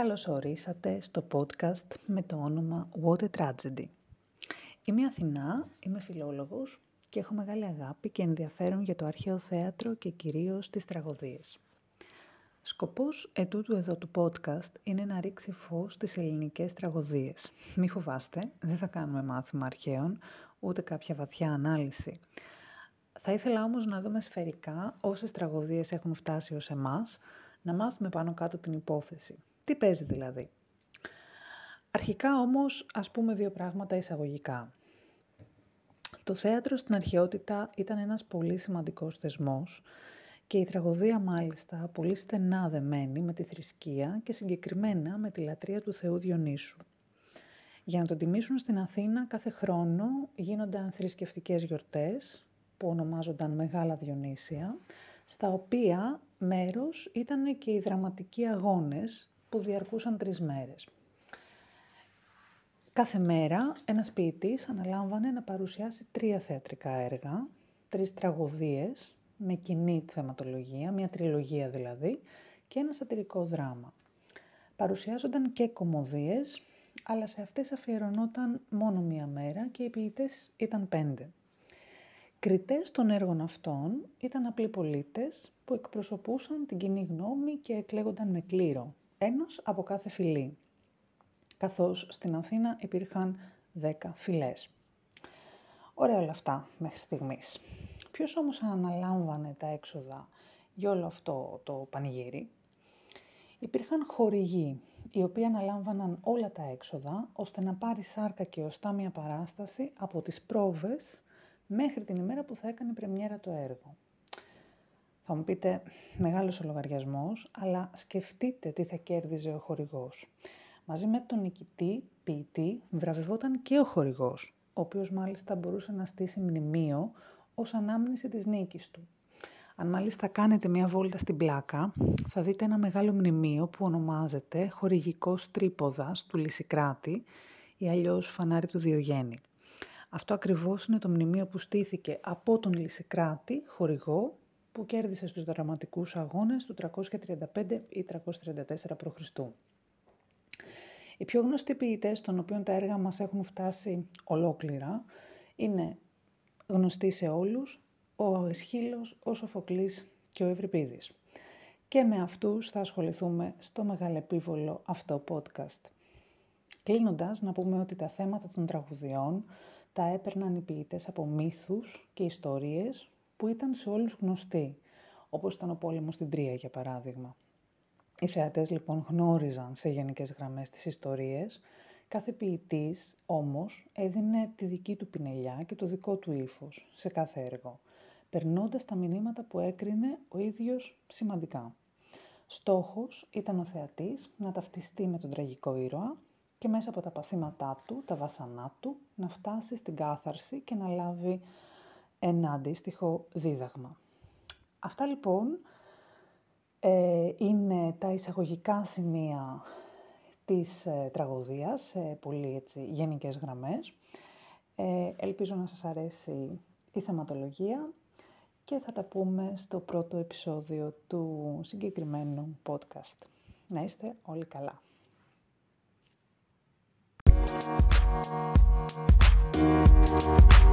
Καλώς ορίσατε στο podcast με το όνομα What a Tragedy. Είμαι Αθηνά, είμαι φιλόλογος και έχω μεγάλη αγάπη και ενδιαφέρον για το αρχαίο θέατρο και κυρίως τις τραγωδίες. Σκοπός ετούτου εδώ του podcast είναι να ρίξει φως στις ελληνικές τραγωδίες. Μη φοβάστε, δεν θα κάνουμε μάθημα αρχαίων, ούτε κάποια βαθιά ανάλυση. Θα ήθελα όμως να δούμε σφαιρικά όσες τραγωδίες έχουν φτάσει ως εμάς, να μάθουμε πάνω κάτω την υπόθεση. Τι παίζει δηλαδή; Αρχικά όμως ας πούμε δύο πράγματα εισαγωγικά. Το θέατρο στην αρχαιότητα ήταν ένας πολύ σημαντικός θεσμός και η τραγωδία μάλιστα πολύ στενά δεμένη με τη θρησκεία και συγκεκριμένα με τη λατρεία του Θεού Διονύσου. Για να τον τιμήσουν στην Αθήνα κάθε χρόνο γίνονταν θρησκευτικές γιορτές που ονομάζονταν Μεγάλα Διονύσια, στα οποία μέρος ήταν και οι δραματικοί αγώνες που διαρκούσαν τρεις μέρες. Κάθε μέρα ένας ποιητής αναλάμβανε να παρουσιάσει τρία θεατρικά έργα, τρεις τραγωδίες με κοινή θεματολογία, μια τριλογία δηλαδή, και ένα σατυρικό δράμα. Παρουσιάζονταν και κομμωδίες, αλλά σε αυτές αφιερωνόταν μόνο μία μέρα και οι ποιητές ήταν πέντε. Κριτές των έργων αυτών ήταν απλοί πολίτες που εκπροσωπούσαν την κοινή γνώμη και εκλέγονταν με κλήρο, ένας από κάθε φυλή, καθώς στην Αθήνα υπήρχαν δέκα φυλές. Ωραία όλα αυτά μέχρι στιγμής. Ποιος όμως αναλάμβανε τα έξοδα για όλο αυτό το πανηγύρι; Υπήρχαν χορηγοί, οι οποίοι αναλάμβαναν όλα τα έξοδα, ώστε να πάρει σάρκα και οστά μια παράσταση από τις πρόβες μέχρι την ημέρα που θα έκανε πρεμιέρα το έργο. Θα μου πείτε, μεγάλος ο λογαριασμός, αλλά σκεφτείτε τι θα κέρδιζε ο χορηγός. Μαζί με τον νικητή, ποιητή, βραβευόταν και ο χορηγός, ο οποίος μάλιστα μπορούσε να στήσει μνημείο ως ανάμνηση της νίκης του. Αν μάλιστα κάνετε μια βόλτα στην πλάκα, θα δείτε ένα μεγάλο μνημείο που ονομάζεται «Χορηγικός τρίποδας» του Λυσικράτη ή αλλιώς «Φανάρι του Διογέννη». Αυτό ακριβώς είναι το μνημείο που στήθηκε από τον Λυσικράτη, χορηγό, που κέρδισε στους δραματικούς αγώνες του 335 ή 334 π.Χ. Οι πιο γνωστοί ποιητές, των οποίων τα έργα μας έχουν φτάσει ολόκληρα, είναι γνωστοί σε όλους, ο Εσχύλος, ο Σοφοκλής και ο Ευρυπίδης. Και με αυτούς θα ασχοληθούμε στο μεγαλεπίβολο αυτό podcast. Κλείνοντας, να πούμε ότι τα θέματα των τραγουδιών τα έπαιρναν οι ποιητές από μύθους και ιστορίες που ήταν σε όλους γνωστοί, όπως ήταν ο πόλεμος στην Τρία για παράδειγμα. Οι θεατές λοιπόν γνώριζαν σε γενικές γραμμές τις ιστορίες, κάθε ποιητής όμως έδινε τη δική του πινελιά και το δικό του ύφος σε κάθε έργο, περνώντας τα μηνύματα που έκρινε ο ίδιος σημαντικά. Στόχος ήταν ο θεατής να ταυτιστεί με τον τραγικό ήρωα και μέσα από τα παθήματά του, τα βασανά του, να φτάσει στην κάθαρση και να λάβει ένα αντίστοιχο δίδαγμα. Αυτά λοιπόν ε, είναι τα εισαγωγικά σημεία της ε, τραγωδίας σε πολύ έτσι, γενικές γραμμές. Ε, ελπίζω να σας αρέσει η θεματολογία και θα τα πούμε στο πρώτο επεισόδιο του συγκεκριμένου podcast. Να είστε όλοι καλά. Thank you.